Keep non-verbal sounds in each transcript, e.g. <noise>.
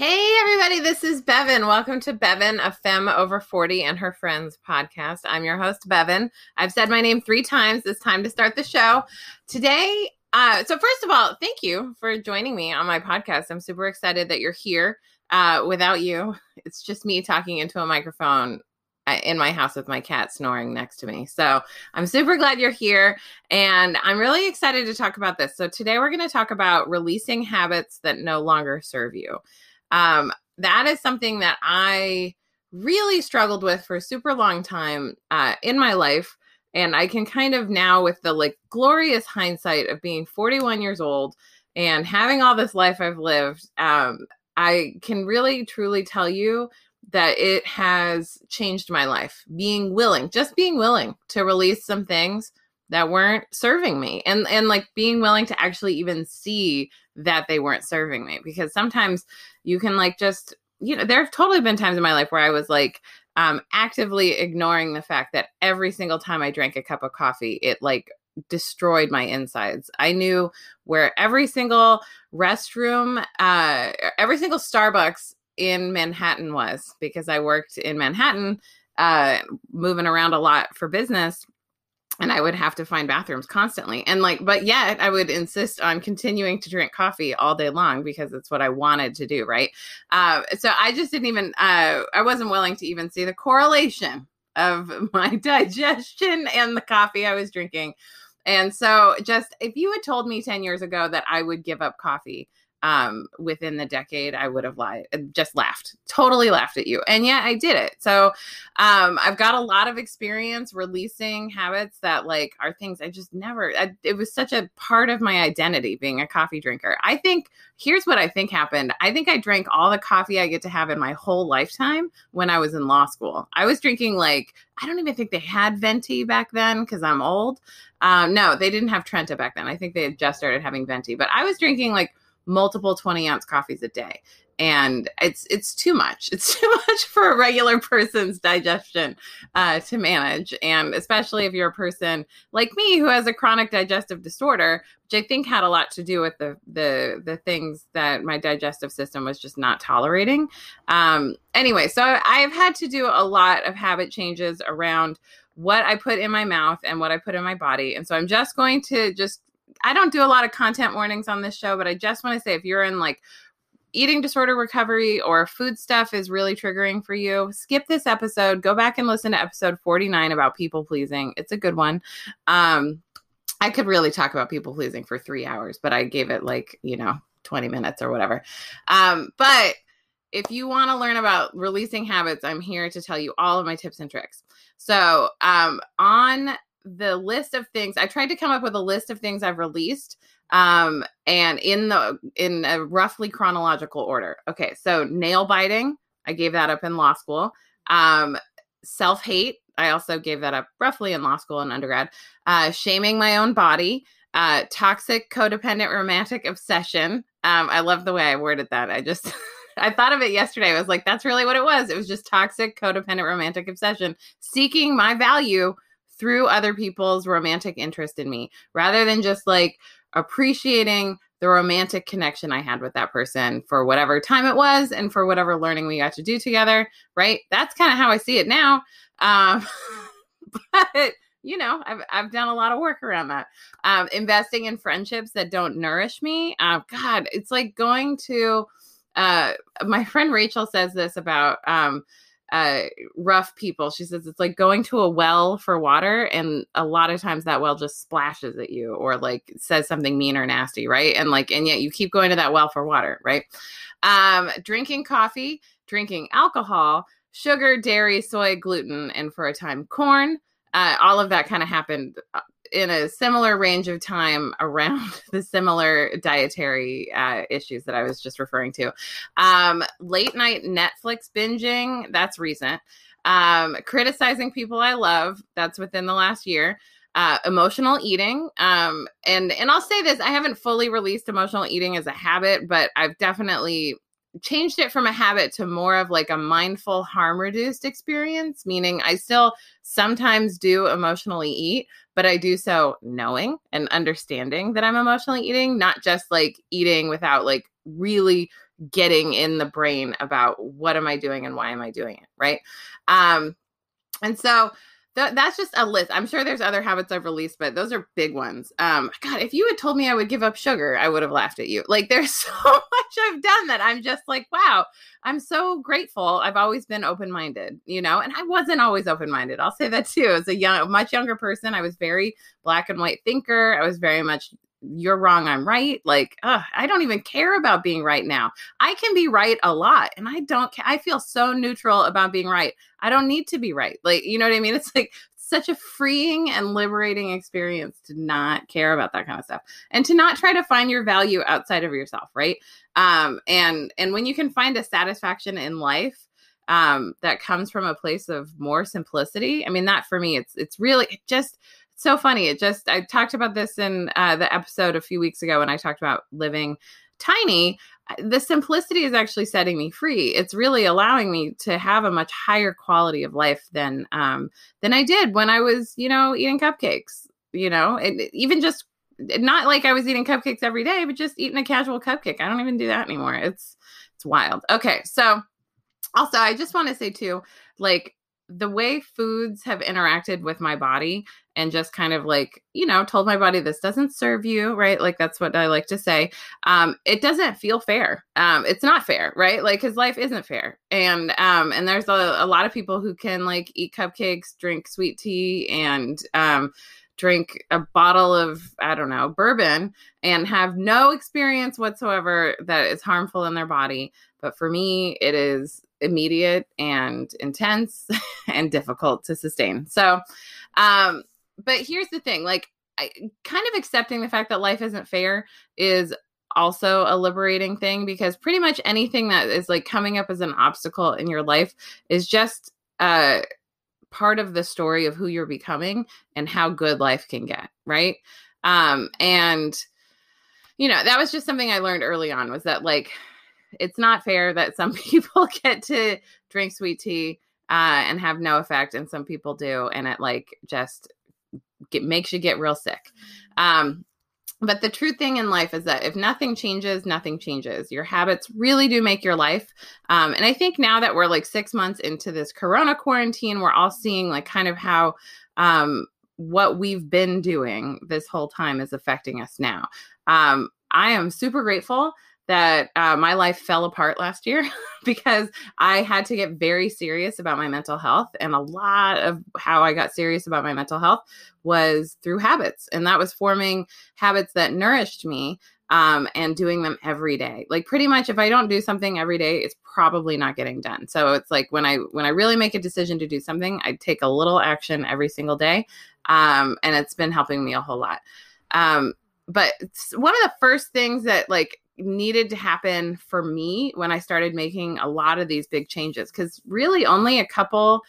Hey, everybody, this is Bevan. Welcome to Bevan, a femme over 40 and her friends podcast. I'm your host, Bevan. I've said my name three times. It's time to start the show. Today, uh, so first of all, thank you for joining me on my podcast. I'm super excited that you're here. Uh, without you, it's just me talking into a microphone uh, in my house with my cat snoring next to me. So I'm super glad you're here. And I'm really excited to talk about this. So today we're going to talk about releasing habits that no longer serve you. Um, that is something that I really struggled with for a super long time uh, in my life. And I can kind of now, with the like glorious hindsight of being 41 years old and having all this life I've lived, um, I can really truly tell you that it has changed my life. Being willing, just being willing to release some things that weren't serving me. And and like being willing to actually even see that they weren't serving me because sometimes you can like just you know there have totally been times in my life where i was like um actively ignoring the fact that every single time i drank a cup of coffee it like destroyed my insides. I knew where every single restroom uh every single starbucks in manhattan was because i worked in manhattan uh moving around a lot for business and I would have to find bathrooms constantly. And like, but yet I would insist on continuing to drink coffee all day long because it's what I wanted to do. Right. Uh, so I just didn't even, uh, I wasn't willing to even see the correlation of <laughs> my digestion and the coffee I was drinking. And so just if you had told me 10 years ago that I would give up coffee, um, within the decade, I would have lied, just laughed, totally laughed at you. And yet I did it. So um, I've got a lot of experience releasing habits that like are things I just never, I, it was such a part of my identity being a coffee drinker. I think here's what I think happened. I think I drank all the coffee I get to have in my whole lifetime when I was in law school. I was drinking like, I don't even think they had venti back then because I'm old. Um, no, they didn't have Trenta back then. I think they had just started having venti, but I was drinking like multiple 20 ounce coffees a day. And it's it's too much. <laughs> It's too much for a regular person's digestion uh, to manage. And especially if you're a person like me who has a chronic digestive disorder which i think had a lot to do with the the the things that my digestive system was just not tolerating. Um anyway so i've had to do a lot of habit changes around what i put in my mouth and what i put in my body. And so i'm just going to just I don't do a lot of content warnings on this show, but I just want to say if you're in like eating disorder recovery or food stuff is really triggering for you, skip this episode. Go back and listen to episode 49 about people pleasing. It's a good one. Um, I could really talk about people pleasing for three hours, but I gave it like, you know, 20 minutes or whatever. Um, but if you want to learn about releasing habits, I'm here to tell you all of my tips and tricks. So, um, on the list of things I tried to come up with a list of things I've released um and in the in a roughly chronological order. Okay, so nail biting, I gave that up in law school. Um self-hate, I also gave that up roughly in law school and undergrad. Uh shaming my own body, uh toxic codependent romantic obsession. Um I love the way I worded that. I just <laughs> I thought of it yesterday. I was like, that's really what it was. It was just toxic codependent romantic obsession, seeking my value through other people's romantic interest in me rather than just like appreciating the romantic connection I had with that person for whatever time it was and for whatever learning we got to do together, right? That's kind of how I see it now. Um, <laughs> but you know, I've I've done a lot of work around that. Um, investing in friendships that don't nourish me. Uh, God, it's like going to. Uh, my <laughs> friend Rachel says this about um, uh, rough people. She says it's like going to a well for water, and a lot of times that well just splashes at you or like says something mean or nasty, right? And like, and yet you keep going to that well for water, right? Um, drinking coffee, drinking alcohol, sugar, dairy, soy, gluten, and for a time corn. Uh, all of that kind of happened uh, in a similar range of time around <laughs> the similar dietary uh, issues that I was just referring to. Um, late night Netflix binging, that's recent. Um, criticizing people I love, that's within the last year. Uh, emotional eating, um, and and I'll say this: I haven't fully released emotional eating as a habit, but I've definitely changed it from a habit to more of like a mindful harm reduced experience meaning i still sometimes do emotionally eat but i do so knowing and understanding that i'm emotionally eating not just like eating without like really getting in the brain about what am I doing and why am I doing it, right? Um, and so th- that's just a list. I'm sure there's other habits I've released, but those are big ones. Um, God, if you had told me I would give up sugar, I would have laughed at you. Like there's <laughs> so much I've done that I'm just like, wow, I'm so grateful. I've always been open minded, you know, and I wasn't always open minded. I'll say that too. As a young, much younger person, I was very black and white thinker. I was very much you're wrong, I'm right. Like, ugh, I don't even care about being right now. I can be right a lot, and I don't. Ca- I feel so neutral about being right. I don't need to be right. Like, you know what I mean? <laughs> It's like such a freeing and liberating experience to not care about that kind of stuff and to not try to find your value outside of yourself, right? Um, and and when you can find a satisfaction in life um, that comes from a place of more simplicity, I mean, that for me, it's it's really it just so funny. It just, I talked about this in uh, the episode a few weeks ago when I talked about living tiny. The simplicity is actually setting me free. It's really allowing me to have a much higher quality of life than um, than I did when I was, you know, eating cupcakes. You know, and even just not like I was eating cupcakes every day, but just eating a casual cupcake. I don't even do that anymore. It's it's wild. Okay, so also I just want to say too, like the way foods have interacted with my body and just kind of like you know told my body this doesn't serve you right? Like that's what i like to say um it doesn't feel fair um it's not fair right? Like his life isn't fair. And um and there's a, a lot of people who can like eat cupcakes drink sweet tea and um drink a bottle of i don't know bourbon and have no experience whatsoever that is harmful in their body but for me it is immediate and intense <laughs> and difficult to sustain. So, um, but here's the thing like, I, kind of accepting the fact that life isn't fair is also a liberating thing because pretty much anything that is like coming up as an obstacle in your life is just uh part of the story of who you're becoming and how good life can get right um and you know that was just something i learned early on was that like it's not fair that some <laughs> people get to drink sweet tea uh, and have no effect, and some people do, and it like just get, makes you get real sick. Um, but the true thing in life is that if nothing changes, nothing changes. Your habits really do make your life. Um, and I think now that we're like six months into this corona quarantine, we're all seeing like kind of how um, what we've been doing this whole time is affecting us now. Um, I am super grateful that uh, my life fell apart last year <laughs> because I had to get very serious about my mental health. And a lot of how I got serious about my mental health was through habits. And that was forming habits that nourished me um, and doing them every day. Like pretty much if I don't do something every day, it's probably not getting done. So it's like when I when I really make a decision to do something, I take a little action every single day. Um, and it's been helping me a whole lot. Um, but one of the first things that like needed to happen for me when I started making a lot of these big changes. Because really, only a couple,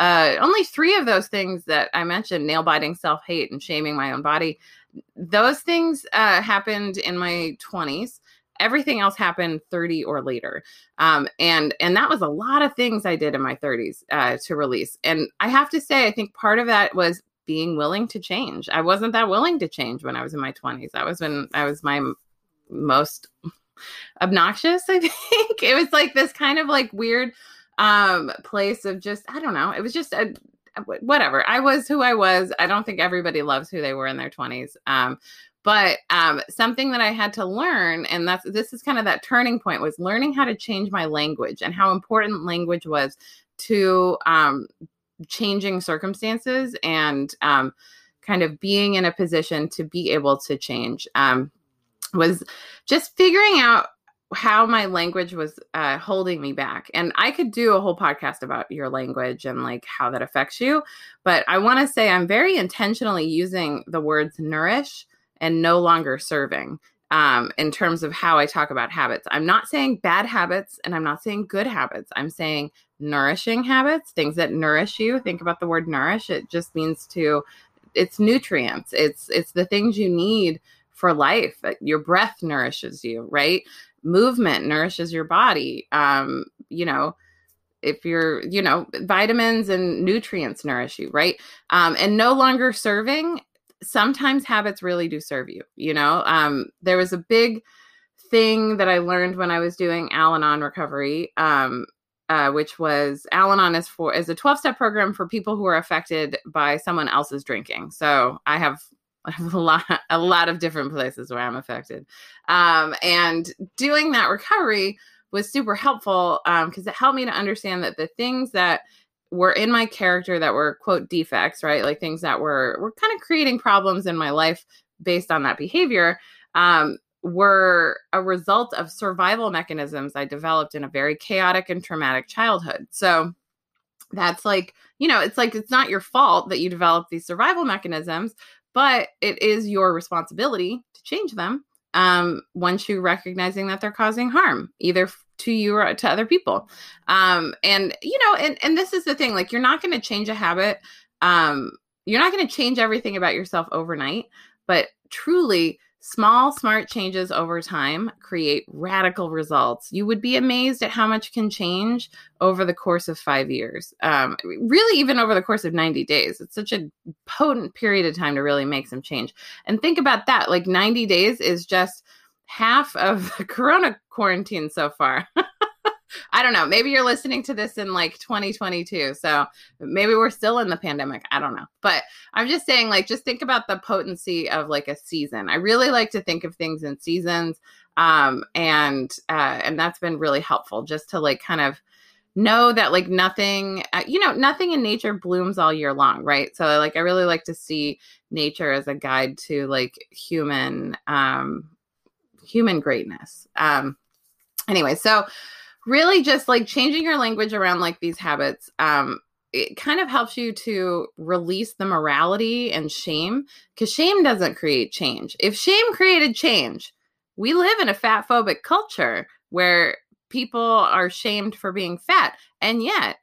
uh, only three of those things that I mentioned nail biting, self hate, and shaming my own body those things uh, happened in my 20s everything else happened 30 or later. Um, and and that was a lot of things i did in my 30s uh, to release. And i have to say i think part of that was being willing to change. I wasn't that willing to change when i was in my 20s that was when i was my most obnoxious i <laughs> think. It was like this kind of like weird um place of just i don't know. It was just a whatever. I was who i was. I don't think everybody loves who they were in their 20s um but um something that i had to learn and that's this is kind of that turning point was learning how to change my language and how important language was to um changing circumstances and um kind of being in a position to be able to change. Um was just figuring out how my language was uh, holding me back. And I could do a whole podcast about your language and like how that affects you. But I want to say I'm very intentionally using the words nourish and no longer serving um, in terms of how I talk about habits. I'm not saying bad habits and I'm not saying good habits. I'm saying nourishing habits, things that nourish you. Think about the word nourish. It just means to, it's nutrients. It's it's the things you need for life. Uh, your breath nourishes you, right? Movement nourishes your body. Um, you know, if you're, you know, vitamins and nutrients nourish you, right? Um, and no longer serving, sometimes habits really do serve you, you know. Um, there was a big thing that I learned when I was doing Al Anon recovery, um, uh, which was Al Anon is for is a 12 step program for people who are affected by someone else's drinking. So I have I have a lot a lot of different places where I'm affected, um, and doing that recovery was super helpful because um, it helped me to understand that the things that were in my character that were quote defects, right? Like things that were were kind of creating problems in my life based on that behavior. Um, were a result of survival mechanisms I developed in a very chaotic and traumatic childhood. So that's like, you know, it's like it's not your fault that you develop these survival mechanisms, but it is your responsibility to change them um, once you're recognizing that they're causing harm, either to you or to other people. Um, and you know, and and this is the thing, like you're not going to change a habit. Um, you're not going to change everything about yourself overnight, but truly Small, smart changes over time create radical results. You would be amazed at how much can change over the course of five years. Um, really, even over the course of 90 days. It's such a potent period of time to really make some change. And think about that like 90 days is just half of <laughs> the corona quarantine so far. <laughs> I don't know. Maybe you're listening to this in like 2022. So maybe we're still in the pandemic. I don't know. But I'm just saying, like, just think about the potency of like a season. I really like to think of things in seasons. Um, and uh, and that's been really helpful just to like kind of know that like nothing uh, you know nothing in nature blooms all year long right so like i really like to see nature as a guide to like human um human greatness um anyway so really just like changing your language around like these habits um it kind of helps you to release the morality and shame because shame doesn't create change. If shame created change we live in a fat phobic culture where people are shamed for being fat and yet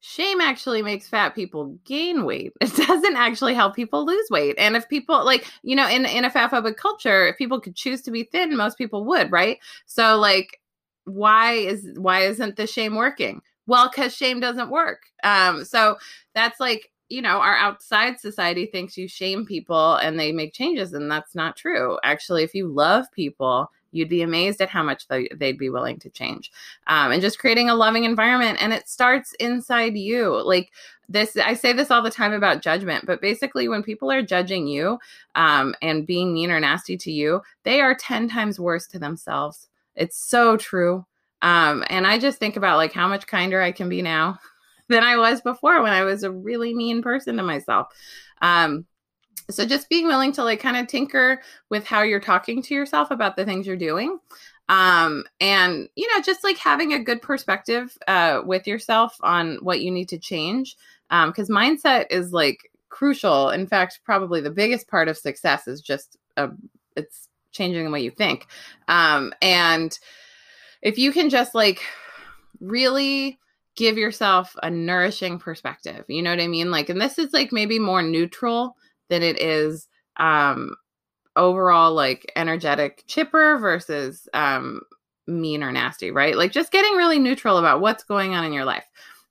shame actually makes fat people gain weight. <laughs> It doesn't actually help people lose weight and if people like you know in in a fat phobic culture if people could choose to be thin most people would right? So like why is why isn't the shame working? Well, because shame doesn't work. Um, so that's like you know our outside society thinks you shame people and they make changes, and that's not true. Actually, if you love people, you'd be amazed at how much they, would be willing to change um, and just creating a loving environment and it starts inside you like this i say this all the time about judgment but basically when people are judging you um, and being mean or nasty to you they are 10 times worse to themselves it's so true. Um, and I just think about like how much kinder I can be now <laughs> than I was before when I was a really mean person to myself. Um, so just being willing to like kind of tinker with how you're talking to yourself about the things you're doing. Um, and you know, just like having a good perspective uh, with yourself on what you need to change. because um, mindset is like crucial. In fact, probably the biggest part of success is just a, it's changing the way you think. Um, and if you can just like really give yourself a nourishing perspective, you know what I mean? Like, and this is like maybe more neutral than it is um overall like energetic chipper versus um mean or nasty, right? Like just getting really neutral about what's going on in your life.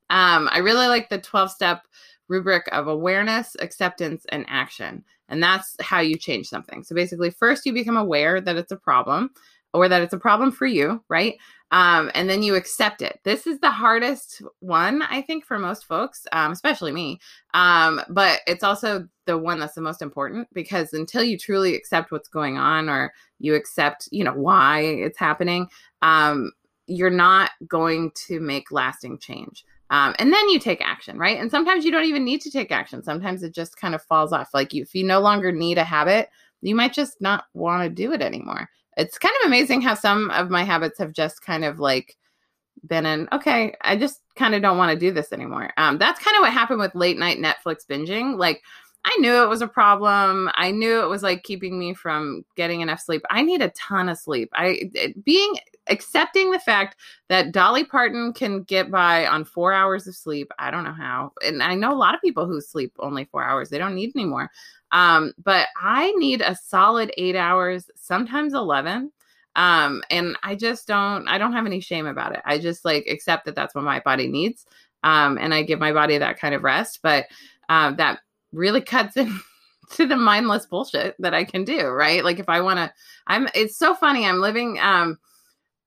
Um, I really like the 12 step rubric of awareness, acceptance, and action. And that's how you change something. So basically, first you become aware that it's a problem or that it's a problem for you, right? Um, and then you accept it. This is the hardest one, I think, for most folks, um, especially me. Um, but it's also the one that's the most important because until you truly accept what's going on or you accept, you know, why it's happening, um, you're not going to make lasting change. Um, and then you take action, right? And sometimes you don't even need to take action. Sometimes it just kind of falls off. Like you, if you no longer need a habit, you might just not want to do it anymore. It's kind of amazing how some of my habits have just kind of like been in, okay, I just kind of don't want to do this anymore. Um, that's kind of what happened with late night Netflix binging. Like, I knew it was a problem. I knew it was like keeping me from getting enough sleep. I need a ton of sleep. I it, being accepting the fact that Dolly Parton can get by on 4 hours of sleep. I don't know how. And I know a lot of people who sleep only 4 hours. They don't need any more. Um, but I need a solid 8 hours, sometimes 11. Um, and I just don't I don't have any shame about it. I just like accept that that's what my body needs. Um, and I give my body that kind of rest, but uh, that really cuts <laughs> in to the mindless bullshit that I can do, right? Like if I want to I'm it's so funny. I'm living um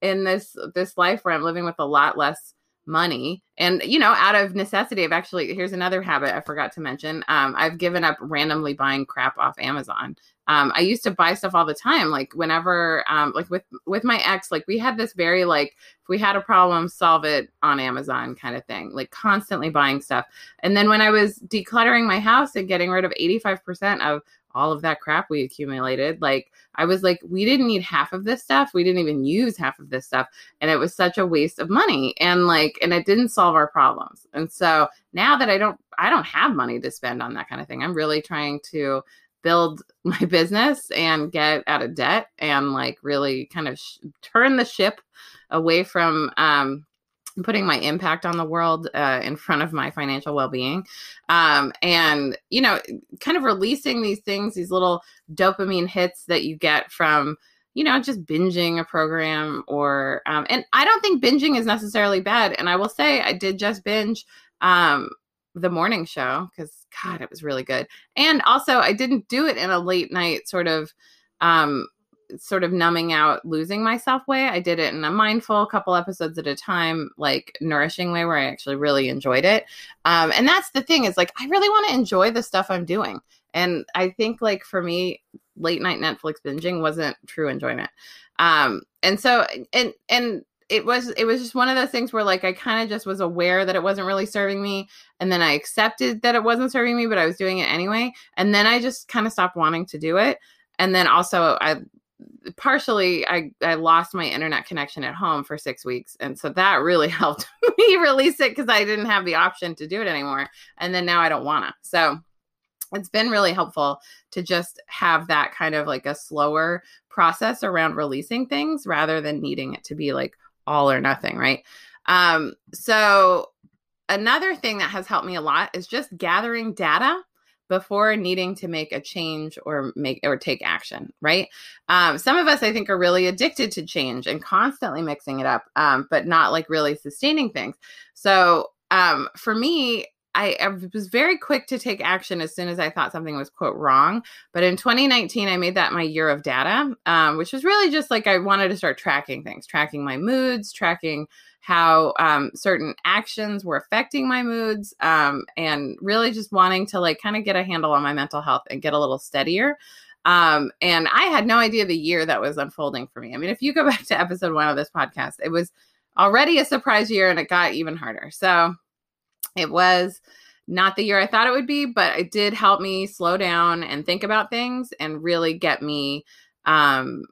in this this life where I'm living with a lot less money. And you know out of necessity i've actually here's another habit i forgot to mention. Um, i've given up randomly buying crap off amazon. Um, i used to buy stuff all the time like whenever um, like with with my ex like we had this very like if we had a problem solve it on amazon kind of thing like constantly buying stuff. And then when i was decluttering my house and getting rid of 85% of all of that crap we accumulated. Like I was like, we didn't need half of this stuff. We didn't even use half of this stuff. And it was such a waste of money. And like, and it didn't solve our problems. And so now that I don't, I don't have money to spend on that kind of thing. I'm really trying to build <laughs> my business and get out of debt and like really kind of sh- turn the ship away from um putting my impact on the world uh, in front of my financial well-being. Um, and you know kind of releasing these things these little dopamine hits that you get from you know just binging a program or um, and i don't think binging is necessarily bad. And i will say i did just binge um, the morning show because god it was really good. And also i didn't do it in a late night sort of um, sort of numbing out losing myself way. I did it in a mindful couple episodes at a time, like nourishing way where I actually really enjoyed it. Um, and that's the thing is like, I really want to enjoy the stuff I'm doing. And I think like for me, late night Netflix binging wasn't true enjoyment. Um, and so, and, and, it was it was just one of those things where like I kind of just was aware that it wasn't really serving me and then I accepted that it wasn't serving me but I was doing it anyway and then I just kind of stopped wanting to do it and then also I partially I, I lost my internet connection at home for six weeks and so that really <laughs> helped me release it because i didn't have the option to do it anymore and then now i don't wanna. So it's been really helpful to just have that kind of like a slower process around releasing things rather than needing it to be like all or nothing right? Um so another thing that has helped me a lot is just gathering data before needing to make a change or make or take action right? Um, some of us i think are really addicted to change and constantly mixing it up um, but not like really sustaining things. So um, for me I, I, was very quick to take action as soon as I thought something was quote wrong. But in 2019, I made that my year of data, um, which was really just like I wanted to start tracking things, tracking my moods, tracking how um, certain actions were affecting my moods, um, and really just wanting to like kind of get a handle on my mental health and get a little steadier. Um, and I had no idea the year that was unfolding for me. I mean, if you go <laughs> back to episode one of this podcast, it was already a surprise year and it got even harder. So it was not the year I thought it would be, but it did help me slow down and think about things and really get me um,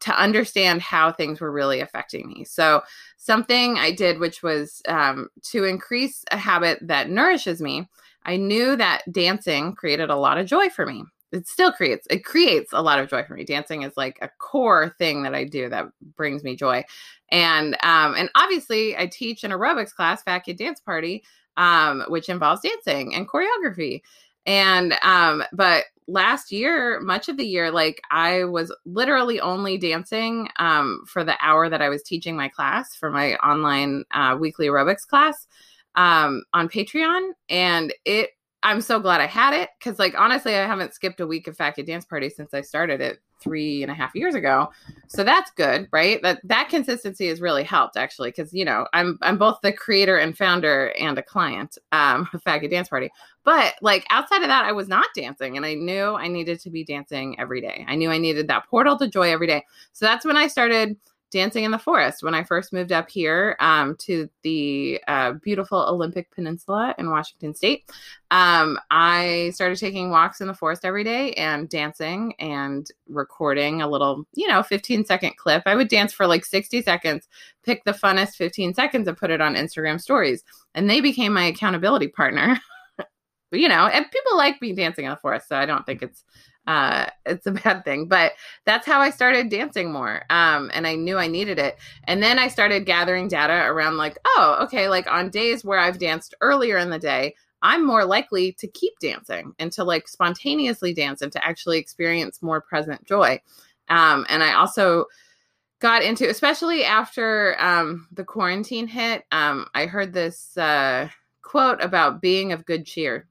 to understand how things were really affecting me. So, something I did, which was um, to increase a habit that nourishes me, I knew that dancing created a lot of joy for me. It still creates it creates a lot of joy for me. Dancing is like a core thing that I do that brings me joy, and um, and obviously I teach an aerobics class, Fat Kid Dance Party, um, which involves dancing and choreography. And um, but last year, much of the year, like I was literally only dancing um, for the hour that I was teaching my class for my online uh, weekly aerobics class um, on Patreon. And it, I'm so glad I had it because, like, honestly, I haven't skipped a week of Kid Dance Party since I started it three and a half years ago. So that's good, right? That that consistency has really helped actually, because you know I'm I'm both the creator and founder and a client um, of Fat Dance Party. But like outside of that, I was not dancing, and I knew I needed to be dancing every day. I knew I needed that portal to joy every day. So that's when I started dancing in the forest when I first moved up here um, to the uh, beautiful Olympic Peninsula in Washington State. Um, I started taking walks in the forest every day and dancing and recording a little, you know, 15 second clip. I would dance for like 60 seconds, pick the funnest 15 seconds and put it on Instagram stories. And they became my accountability partner. <laughs> you know, and people like me dancing in the forest, so I don't think it's uh, it's a bad thing. But that's how I started dancing more. Um, and I knew I needed it. And then I started gathering data around like, oh, okay, like on days where I've danced earlier in the day, I'm more likely to keep dancing and to like spontaneously dance and to actually experience more present joy. Um, and I also got into, especially after um, the quarantine hit, um, I heard this uh, quote about being of good cheer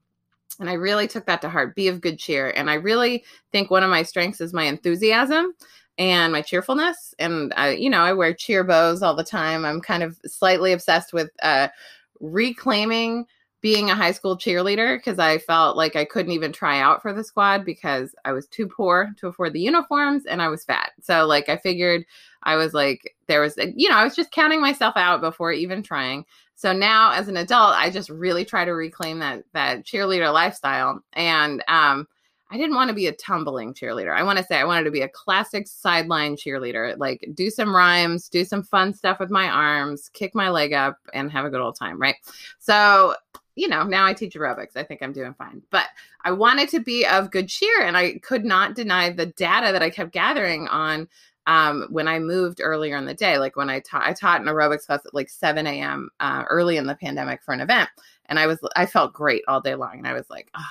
and I really took that to heart. Be of good cheer. And I really think one of my strengths is my enthusiasm and my cheerfulness. And I, you know, I wear cheer bows all the time. I'm kind of slightly obsessed with uh, reclaiming being a high school cheerleader because I felt like I couldn't even try out for the squad because I was too poor to afford the uniforms and I was fat. So, like, I figured I was like, there was, you know, I was just counting myself out before even trying. So now as an adult, I just really try to reclaim that that cheerleader lifestyle. And um I didn't want to be a tumbling cheerleader. I want to say I wanted to be a classic sideline cheerleader, like do some rhymes, do some fun stuff with my arms, kick my leg up, and have a good old time, right? So, you know, now I teach aerobics. I think I'm doing fine. But I wanted to be of good cheer, and I could not deny the data that I kept gathering on um, when I moved earlier in the day, like when I taught, I taught an aerobics class at like 7 a.m. Uh, early in the pandemic for an event. And I was, I felt great all day long. And I was like, oh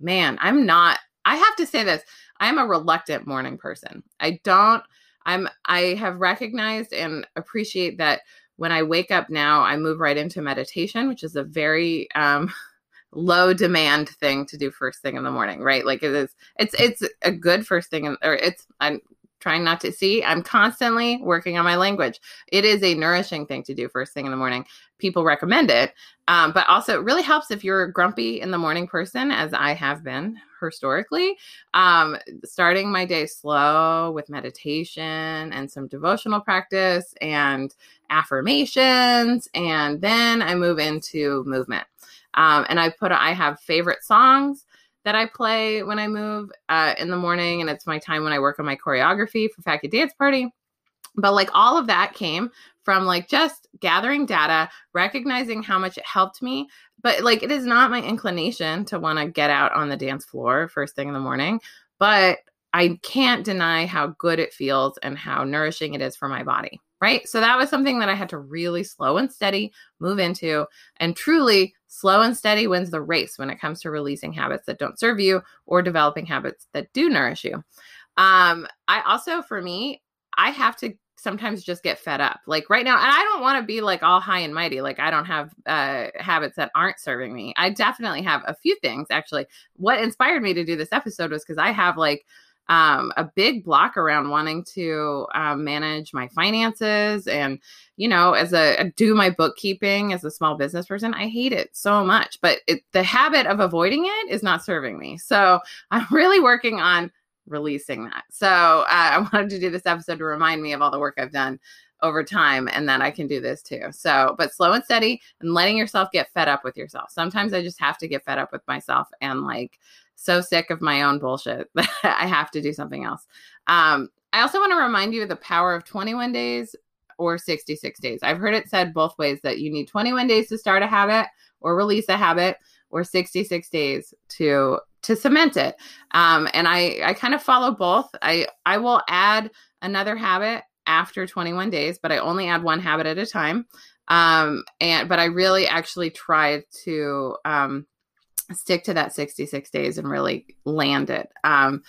man, I'm not, I have to say this. I'm a reluctant morning person. I don't, I'm, I have recognized and appreciate that when I wake up now, I move right into meditation, which is a very, um, <laughs> low demand thing to do first thing in the morning, right? Like it is, it's, it's a good first thing, in, or it's, I'm trying not to see. I'm constantly working on my language. It is a nourishing thing to do first thing in the morning. People recommend it, um, but also it really helps if you're a grumpy in the morning person, as I have been historically. Um, starting my day slow with meditation and some devotional practice and affirmations, and then I move into movement. Um, and I put I have favorite songs that I play when I move uh, in the morning, and it's my time when I work on my choreography for Kid Dance Party. But like all of that came from like just gathering data, recognizing how much it helped me. But like it is not my inclination to want to get out on the dance floor first thing in the morning. But I can't deny how good it feels and how nourishing it is for my body. Right. So that was something that I had to really slow and steady move into and truly Slow and steady wins the race when it comes to releasing habits that don't serve you or developing habits that do nourish you. Um, I also, for me, I have to sometimes just get fed up. Like right now, and I don't want to be like all high and mighty. Like I don't have uh, habits that aren't serving me. I definitely have a few things. Actually, what inspired me to do this episode was because I have like um, a big block around wanting to um, manage my finances and you know as a do my bookkeeping as a small business person i hate it so much but it, the habit of avoiding it is not serving me so <laughs> i'm really working on releasing that so uh, i <laughs> wanted to do this episode to remind me of all the work i've done over time and that I can do this too. So, but slow and steady and letting yourself get fed up with yourself. Sometimes I just have to get fed up with myself and like so sick of my own bullshit <laughs> that I have to do something else. Um, I also want to remind you of the power of 21 days or 66 days. I've heard it said both ways that you need 21 days to start a habit or release a habit or 66 days to to cement it. Um, and I I kind of follow both. I I will add another habit after 21 days, but I only add one habit at a time. Um, and but I really actually try to um, stick to that 66 days and really land it. Um,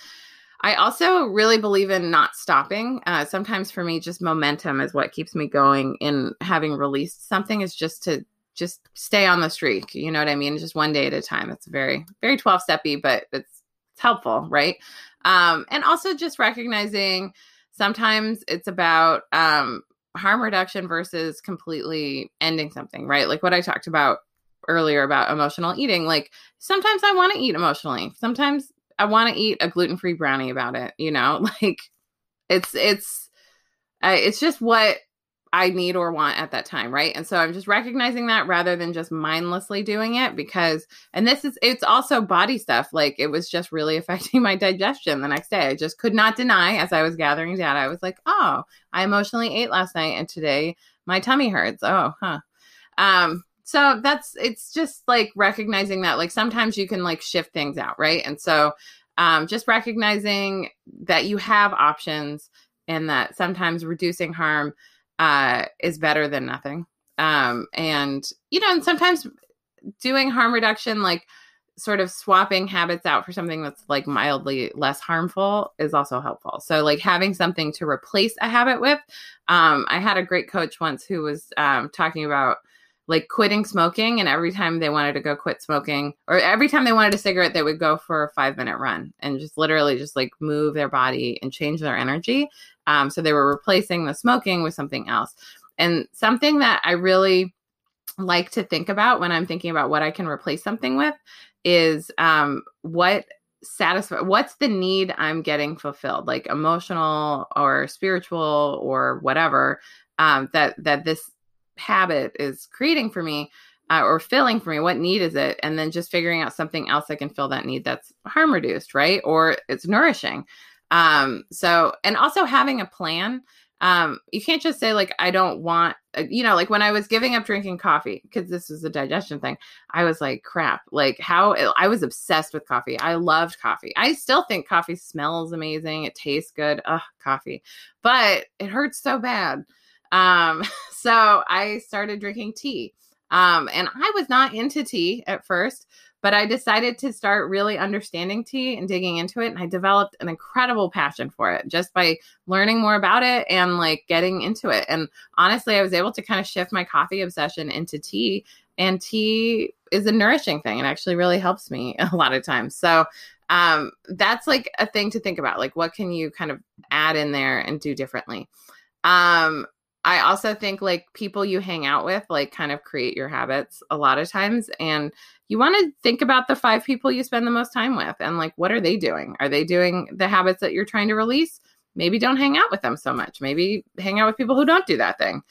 I also really believe in not stopping. Uh, sometimes for me, just momentum is what keeps me going. In having released something, is just to just stay on the streak. You know what I mean? Just one day at a time. It's very very 12 steppy, but it's it's helpful, right? Um, and also just recognizing sometimes it's about um, harm reduction versus completely ending something, right? Like what I talked about earlier about emotional eating. Like sometimes I want to eat emotionally. Sometimes I want to eat a gluten-free brownie about it, you know? <laughs> Like it's it's uh, it's just what I need or want at that time, right? And so I'm just recognizing that rather than just mindlessly doing it because and this is it's also body stuff. Like it was just really <laughs> affecting my digestion the next day. I just could not deny as I was gathering data. I was like, "Oh, I emotionally ate last night and today my tummy hurts." Oh, huh. Um so that's it's just like recognizing that like sometimes you can like shift things out right and so um, just recognizing that you have options and that sometimes reducing harm uh, is better than nothing um, and you know and sometimes doing harm reduction like sort of swapping habits out for something that's like mildly less harmful is also helpful. So like having something to replace a habit with. Um, I had a great coach once who was um, talking about like quitting smoking. And every time they wanted to go quit smoking, or every time they wanted a cigarette, they would go for a five minute run and just literally just like move their body and change their energy. Um, so they were replacing the smoking with something else. And something that I really like to think about when I'm thinking about what I can replace something with is um, what satisfy what's the need i'm getting fulfilled like emotional or spiritual or whatever um, that that this habit is creating for me uh, or filling for me what need is it? And then just figuring out something else that can fill that need that's harm reduced right? Or it's nourishing. Um so and also having a plan um you can't just say like i don't want uh, you know like when i was giving up drinking coffee because this was a digestion thing i was like crap like how i was obsessed with coffee. I loved coffee. I still think coffee smells amazing. It tastes good. Ugh coffee. But it hurts so bad um <laughs> so i started drinking tea um and i was not into tea at first but I decided to start really understanding tea and digging into it. And I developed an incredible passion for it just by learning more about it and like getting into it. And honestly, I was able to kind of shift my coffee obsession into tea. And tea is a nourishing thing. It actually really helps me <laughs> a lot of times. So um, that's like a thing to think about. Like, what can you kind of add in there and do differently? Um, I also think like people you hang out with, like, kind of create your habits a lot of times. And you want to think about the five people you spend the most time with and like what are they doing? Are they doing the habits that you're trying to release? Maybe don't hang out with them so much. Maybe hang out with people who don't do that thing.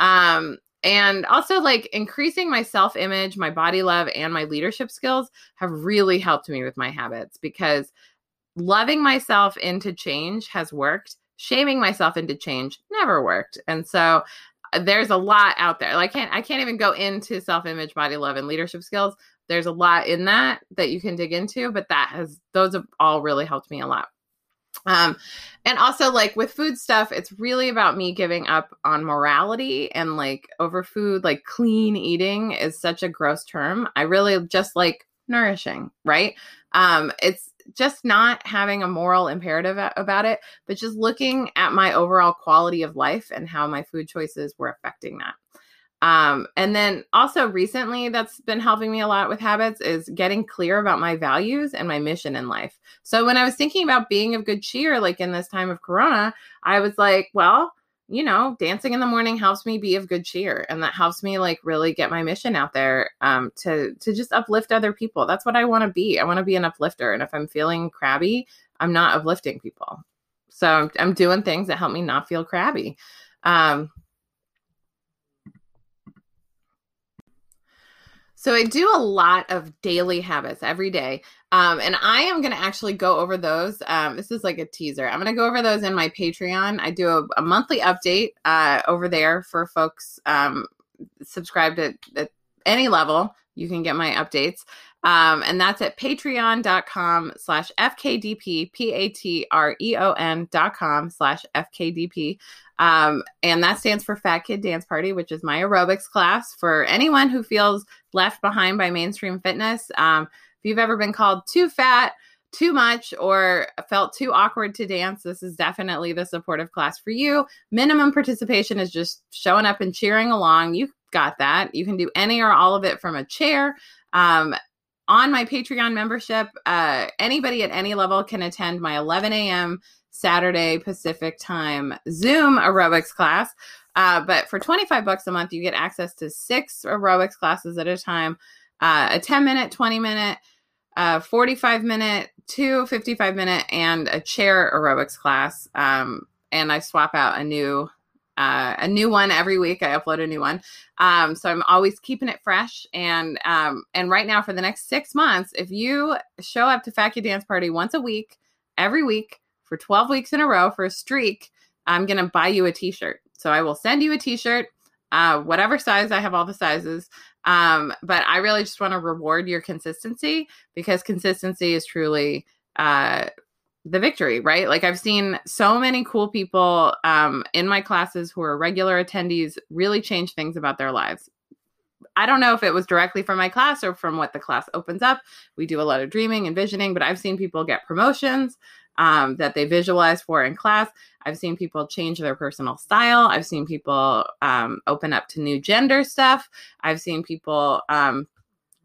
Um and also like increasing my self image my body love and my leadership skills have really helped me with my habits because loving myself into change has worked shaming myself into change never worked. And so uh, there's a lot out there. Like I can't I can't even go into self image body love and leadership skills. There's a lot in that that you can dig into but that has those have all really helped me a lot. Um and also like with food stuff it's really about me giving up on morality and like over food like clean eating is such a gross term. I really just like nourishing right? Um it's just not having a moral imperative about it but just looking at my overall quality of life and how my food choices were affecting that um, and then also recently, that's been helping me a lot with habits is getting clear about my values and my mission in life. So when I was thinking about being of good cheer, like in this time of Corona, I was like, well, you know, dancing in the morning helps me be of good cheer, and that helps me like really get my mission out there um, to to just uplift other people. That's what I want to be. I want to be an uplifter, and if I'm feeling crabby, I'm not uplifting people. So I'm, I'm doing things that help me not feel crabby. Um, So I do a lot of daily habits every day. Um, and I am going to actually go over those. Um, this is like a teaser. I'm going to go over those in my Patreon. I do a, a monthly update uh, over there for folks um, subscribed at, at any level. You can get my updates. Um, and that's at patreon.com slash FKDP, P-A-T-R-E-O-N dot com slash FKDP. Um, and that stands for Fat Kid Dance Party, which is my aerobics class for anyone who feels left behind by mainstream fitness. Um, if you've ever been called too fat, too much, or felt too awkward to dance, this is definitely the supportive class for you. Minimum participation is just showing up and cheering along. You got that. You can do any or all of it from a chair. Um, on my Patreon membership, uh, anybody at any level can attend my 11 a.m. Saturday Pacific time Zoom aerobics class. Uh, but for 25 bucks a month, you get access to six aerobics classes at a time, uh, a 10 minute, 20 minute, uh, 45 minute, two 55 minute, and a chair aerobics class. Um, and I swap out a new uh, a new one every week. I upload a new one, um, so I'm always keeping it fresh. And um, and right now for the next six months, if you show up to Kid Dance Party once a week, every week for 12 weeks in a row for a streak, I'm gonna buy you a T-shirt. So I will send you a T-shirt, uh, whatever size. I have all the sizes. Um, but I really just want to reward your consistency because consistency is truly uh, the victory, right? Like I've seen so many cool people um, in my classes who are regular attendees really change things about their lives. I don't know if it was directly from my class or from what the class opens up. We do a lot of dreaming and visioning, but I've seen people get promotions. um, that they visualize for in class. I've seen people change their personal style. I've seen people um, open up to new gender stuff. I've seen people um,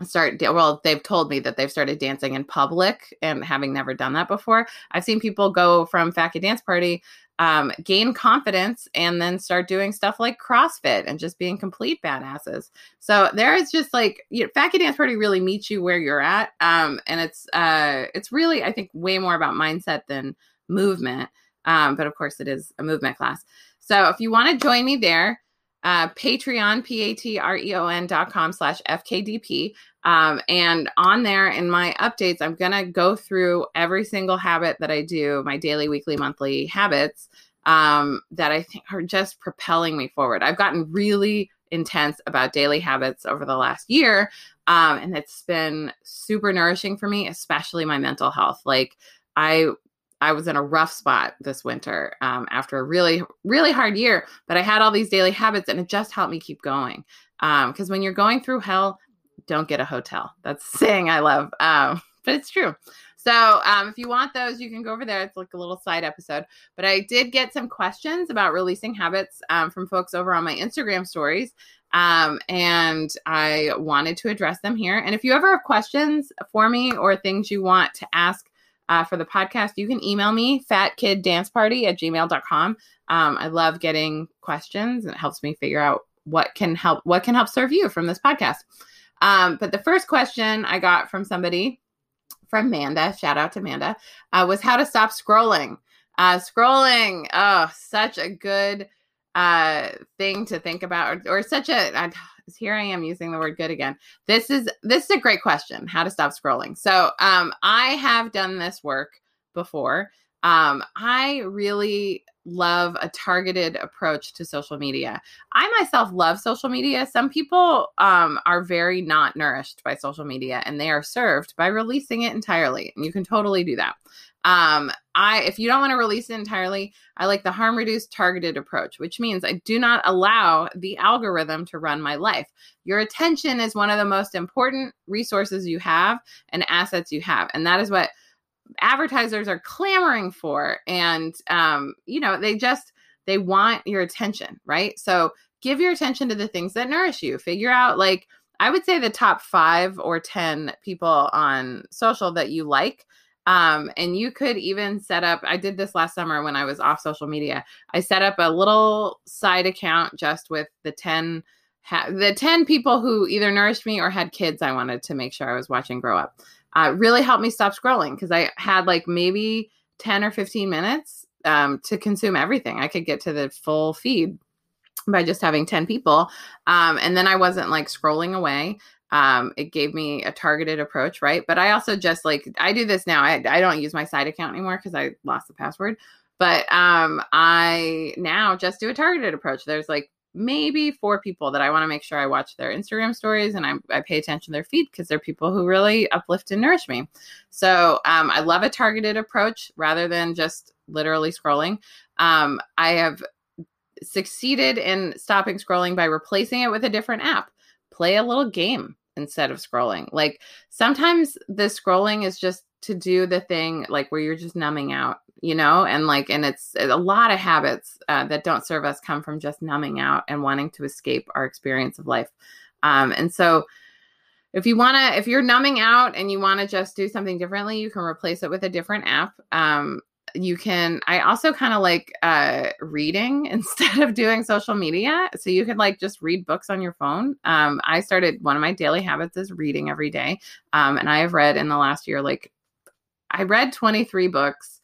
start well they've told me that they've started dancing in public and having never done that before i've seen people go from Fat Kid dance party um, gain confidence and then start doing stuff like CrossFit and just being complete badasses. So there is just like you know, Dance Party really meets you where you're at, um, and it's uh, it's really I think way more about mindset than movement. Um, but of course, it is a movement class. So if you want to join me there, uh, Patreon, P A T R E O N dot com slash FKDP. Um, and on there in my updates, I'm going to go through every single habit that I do, my daily, weekly, monthly habits um, that I think are just propelling me forward. I've gotten really intense about daily habits over the last year. Um, and it's been super nourishing for me, especially my mental health. Like, I I was in a rough spot this winter um, after a really, really hard year, but I had all these daily habits and it just helped me keep going. Because um, when you're going through hell, don't get a hotel. That's saying I love, um, <laughs> but it's true. So um, if you want those, you can go over there. It's like a little side episode. But I did get some questions about releasing habits um, from folks over on my Instagram stories. Um, and I wanted to address them here. And if you ever have questions for me or things you want to ask uh, for the podcast, you can email me, fatkiddanceparty at gmail.com. Um, I love getting questions and it helps me figure out what can help what can help serve you from this podcast. Um, but the first question I got from somebody, from Manda, shout out to Manda, uh, was how to stop scrolling. Uh, scrolling, oh, such a good uh, thing to think about, or, or such a. I, here I am using the word good again. This is this is a great question. How to stop scrolling. So um, I have done this work before. Um, I really love a targeted approach to social media. I myself love social media. Some people um, are very not nourished by social media and they are served by releasing it entirely. And you can totally do that. Um, I if you don't want to release it entirely, I like the harm reduced targeted approach, which means I do not allow the algorithm to run my life. Your attention is one of the most important resources you have and assets you have. And that is what advertisers are clamoring for and um, you know they just they want your attention right? So give your attention to the things that nourish you. Figure out like i would say the top five or ten people on social that you like um, and you could even set up i did this last summer when i was off social media. I set up a little side account just with the 10 ha- the 10 people who either nourished me or had kids i wanted to make sure i was watching grow up uh, really helped me stop scrolling because I had like maybe 10 or 15 minutes um, to consume everything. I could get to the full feed by just having 10 people. Um, and then I wasn't like scrolling away. Um, it gave me a targeted approach, right? But I also just like, I do this now. I, I don't use my side account anymore because I lost the password. But um, I now just do a targeted approach. There's like maybe four people that I want to make sure I watch their Instagram stories and I, I pay attention to their feed because they're people who really uplift and nourish me. So um, I love a targeted approach rather than just literally scrolling. Um, I have succeeded in stopping scrolling by replacing it with a different app. Play a little game instead of scrolling. Like sometimes the scrolling is just to do the thing like where you're just numbing out you know and like and it's a lot of habits uh, that don't serve us come from just numbing out and wanting to escape our experience of life. Um, and so if you want to if you're numbing out and you want to just do something differently you can replace it with a different app. Um, you can i also kind of like uh, reading <laughs> instead of doing social media. So you can like just read books on your phone. Um, i started one of my daily habits is reading every day. Um, and i have read in the last year like i read 23 books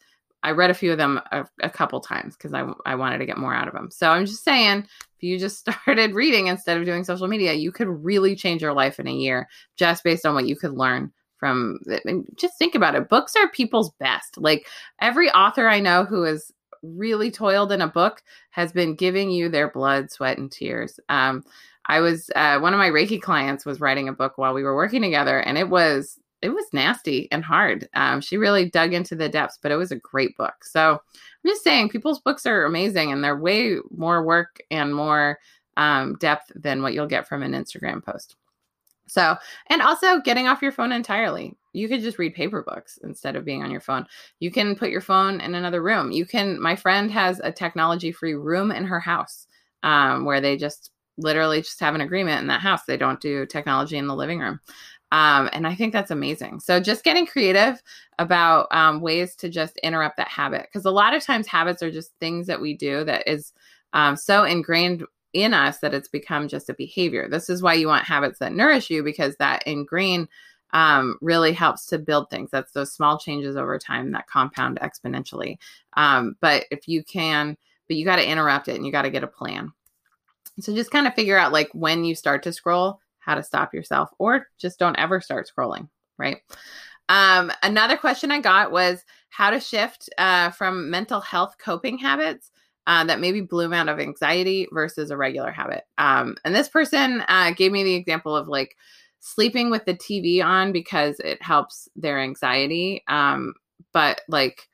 I read a few of them a, a couple times because I, I wanted to get more out of them. So I'm just saying, if you just <laughs> started reading instead of doing social media, you could really change your life in a year just based on what you could learn from it. And just think about it. Books are people's best. Like every author I know who has really toiled in a book has been giving you their blood, sweat, and tears. Um, I was uh, one of my Reiki clients was writing a book while we were working together, and it was it was nasty and hard. Um, she really dug into the depths, but it was a great book. So I'm just saying, people's books are amazing and they're way more work and more um, depth than what you'll get from an Instagram post. So, and also getting off your phone entirely. you could just read paper books instead of being on your phone. You can put your phone in another room. You can, my friend has a technology free room in her house um, where they just literally just have an agreement in that house. They don't do technology in the living room. Um, and I think that's amazing. So just getting creative about um, ways to just interrupt that habit. Because a lot of times habits are just things that we do that is um, so ingrained in us that it's become just a behavior. This is why you want habits that nourish you because that ingrain um, really helps to build things. That's those small changes over time that compound exponentially. Um, but if you can, but you got to interrupt it and you got to get a plan. So just kind of figure out like when you start to scroll, how to stop yourself, or just don't ever start scrolling, right? Um, another question I got was how to shift uh, from mental health coping habits uh, that maybe bloom out of anxiety versus a regular habit. Um, and this person uh, gave me the example of like sleeping with the TV on because it helps their anxiety. Um, but like,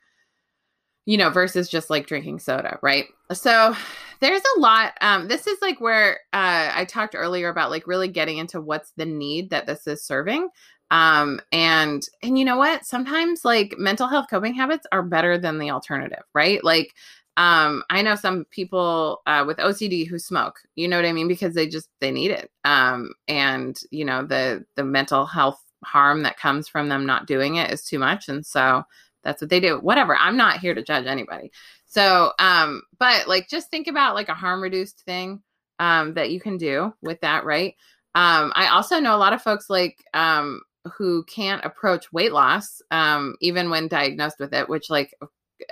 you know, versus just like drinking soda, right? So there's a lot. Um, this is like where uh, I talked earlier about like really getting into what's the need that this is serving. Um, and and you know what? Sometimes like mental health coping habits are better than the alternative, right? Like um i know some people uh, with ocd who smoke you know what i mean because they just they need it um and you know the the mental health harm that comes from them not doing it is too much and so that's what they do. Whatever. I'm not here to judge anybody. So um but like just think about like a harm reduced thing um that you can do with that right? Um i also know a lot of folks like um who can't approach weight loss um even when diagnosed with it which like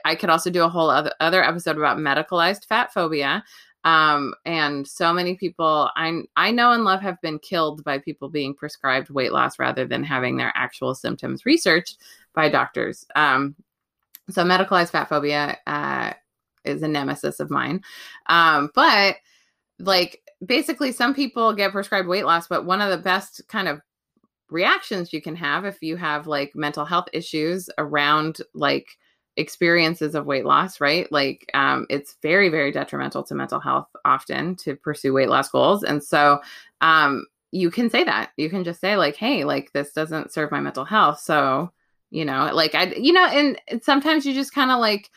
I could also do a whole other, other episode about medicalized fat phobia. Um, and so many people I I know and love have been killed by people being prescribed weight loss rather than having their actual symptoms researched by doctors. Um, so medicalized fat phobia uh, is a nemesis of mine. Um, but like basically some people get prescribed weight loss, but one of the best kind of reactions you can have if you have like mental health issues around like experiences of weight loss, right? Like um, it's very, very detrimental to mental health often to pursue weight loss goals. And so um, you can say that. You can just say, like, hey, like this doesn't serve my mental health. So, you know, like I, you know, and, sometimes you just kind of like,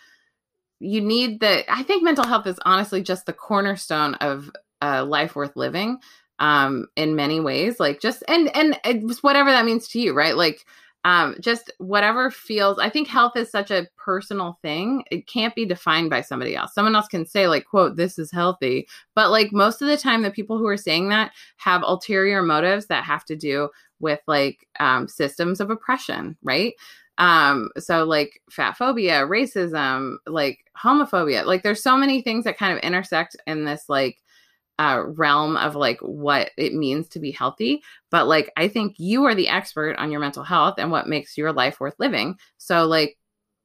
you need the, I think mental health is honestly just the cornerstone of a life worth living um in many ways like just and and whatever that means to you right? Like um, just whatever feels i think health is such a personal thing it can't be defined by somebody else. Someone else can say like quote this is healthy but like most of the time the people who are saying that have ulterior motives that have to do with like um, systems of oppression right um so like fat phobia racism like homophobia like there's so many things that kind of intersect in this like uh, realm of like what it means to be healthy. But like, I think you are the expert on your mental health and what makes your life worth living. So, like,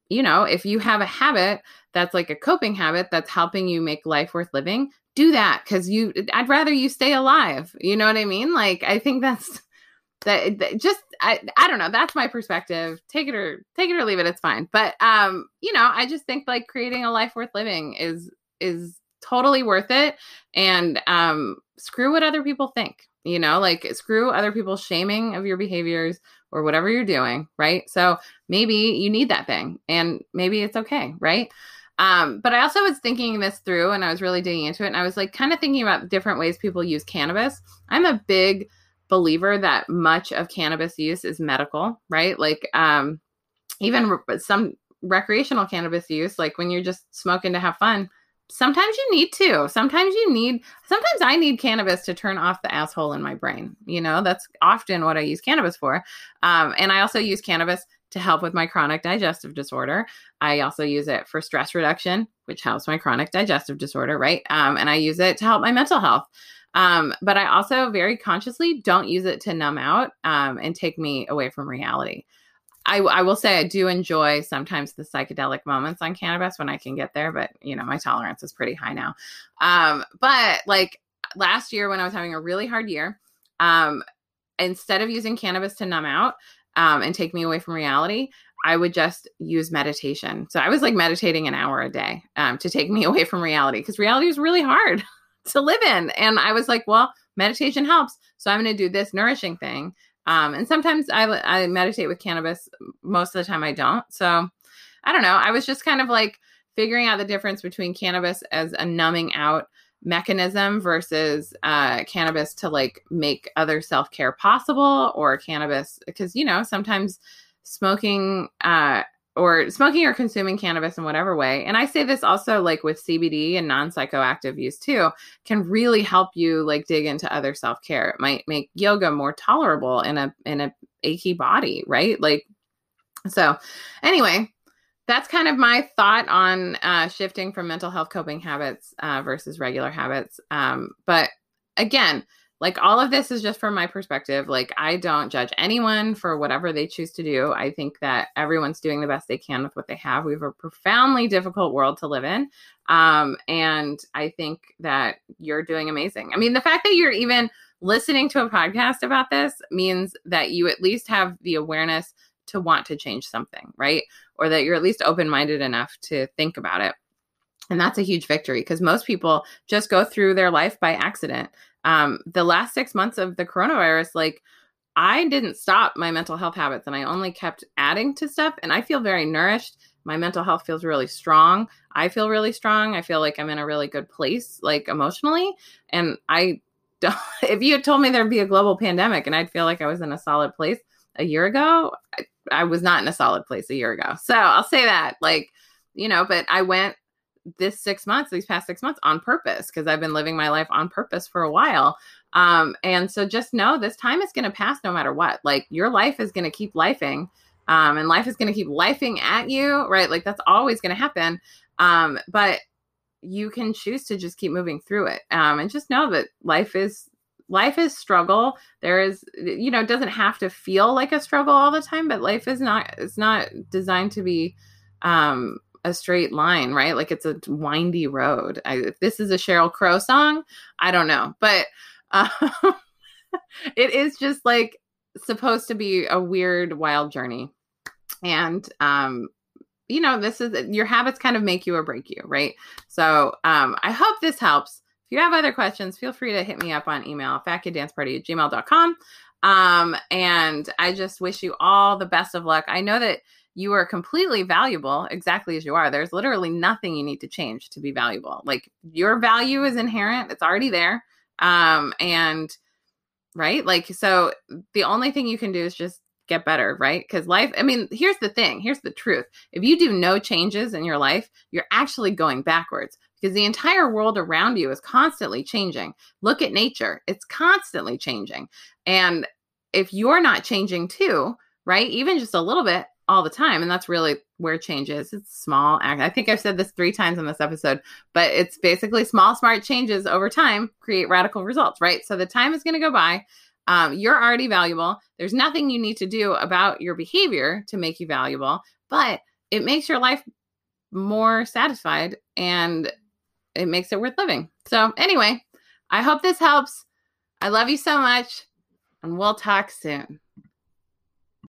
you know, if you have a habit that's like a coping habit that's helping you make life worth living, do that because you, I'd rather you stay alive. You know what I mean? Like, I think that's that, that just I, I don't know that's my perspective take it or take it or leave it it's fine but um you know i just think like creating a life worth living is is totally worth it and um screw what other people think you know like screw other people's shaming of your behaviors or whatever you're doing right so maybe you need that thing and maybe it's okay right um, but I also was thinking this through and I was really digging into it. And I was like kind of thinking about different ways people use cannabis. I'm a big believer that much of cannabis use is medical, right? Like um, even re- some recreational cannabis use, like when you're just smoking to have fun, sometimes you need to. Sometimes you need, sometimes I need cannabis to turn off the asshole in my brain. You know, that's often what I use cannabis for. Um, and I also use cannabis to help with my chronic digestive disorder. I also use it for stress reduction, which helps my chronic digestive disorder, right? Um, and I use it to help my mental health. Um, but I also very consciously don't use it to numb out um, and take me away from reality. I, I will say I do enjoy sometimes the psychedelic moments on cannabis when I can get there, but you know, my tolerance is pretty high now. Um, but like last year when I was having a really hard year, um, instead of using cannabis to numb out um, and take me away from reality, I would just use meditation. So I was like meditating an hour a day um, to take me <laughs> away from reality because reality was really hard to live in. And I was like, well, meditation helps. So I'm going to do this nourishing thing Um, and sometimes I, I meditate with cannabis. Most of the time, I don't. So I don't know. I was just kind of like figuring out the difference between cannabis as a numbing out mechanism versus uh, cannabis to like make other self care possible or cannabis because you know sometimes smoking uh, or smoking or consuming cannabis in whatever way. And i say this also like with cbd and non-psychoactive use too can really help you like dig into other self-care. It might make yoga more tolerable in a in a achy body right? Like so anyway that's kind of my thought on uh, shifting from mental health coping habits uh, versus regular habits. Um, but again, like all of this is just from my perspective. Like I don't judge anyone for whatever they choose to do. I think that everyone's doing the best they can with what they have. We have a profoundly difficult world to live in. Um, and I think that you're doing amazing. I mean, the fact that you're even listening to a podcast about this means that you at least have the awareness to want to change something, right? Or that you're at least open minded enough to think about it. And that's a huge victory because most people just go through their life by accident. Um, the last six months of the coronavirus, like, I didn't stop my mental health habits and I only kept adding to stuff. And I feel very nourished. My mental health feels really strong. I feel really strong. I feel like I'm in a really good place, like emotionally. And I <laughs> don't, if you had told me there'd be a global pandemic and I'd feel like I was in a solid place a year ago, I, I was not in a solid place a year ago. So I'll say that, like, you know, but I went this six months, these past six months on purpose because I've been living my life on purpose for a while. Um, and so just know this time is going to pass no matter what. Like your life is going to keep lifing. Um, and life is going to keep lifing at you, right? Like that's always going to happen. Um, but you can choose to just keep moving through it. Um, and just know that life is life is struggle there is you know it doesn't have to feel like a struggle all the time but life is not it's not designed to be um a straight line right? Like it's a windy road. I, if this is a Sheryl Crow song i don't know. But uh, <laughs> it is just like supposed to be a weird wild journey. And um you know this is your habits kind of make you or break you right? So um i hope this helps. If you have other questions, feel free to hit me up on email, fatkiddanceparty at gmail.com. Um, and I just wish you all the best of luck. I know that you are completely valuable exactly as you are. There's literally nothing you need to change to be valuable. Like your value is inherent, it's already there. Um, and right, like, so the only thing you can do is just get better, right? Because life, I mean, here's the thing here's the truth. If you do no changes in your life, you're actually going backwards because the entire world around you is constantly changing. Look at nature, it's constantly changing. And if you're not changing too, right, even just a little bit all the time, and that's really where change is. It's small. I think I've said this three times in this episode, but it's basically small, smart changes over time create radical results, right? So the time is going to go by. Um, you're already valuable. There's nothing you need to do about your behavior to make you valuable, but it makes your life more satisfied and it makes it worth living. So, anyway, I hope this helps. I love you so much, and we'll talk soon.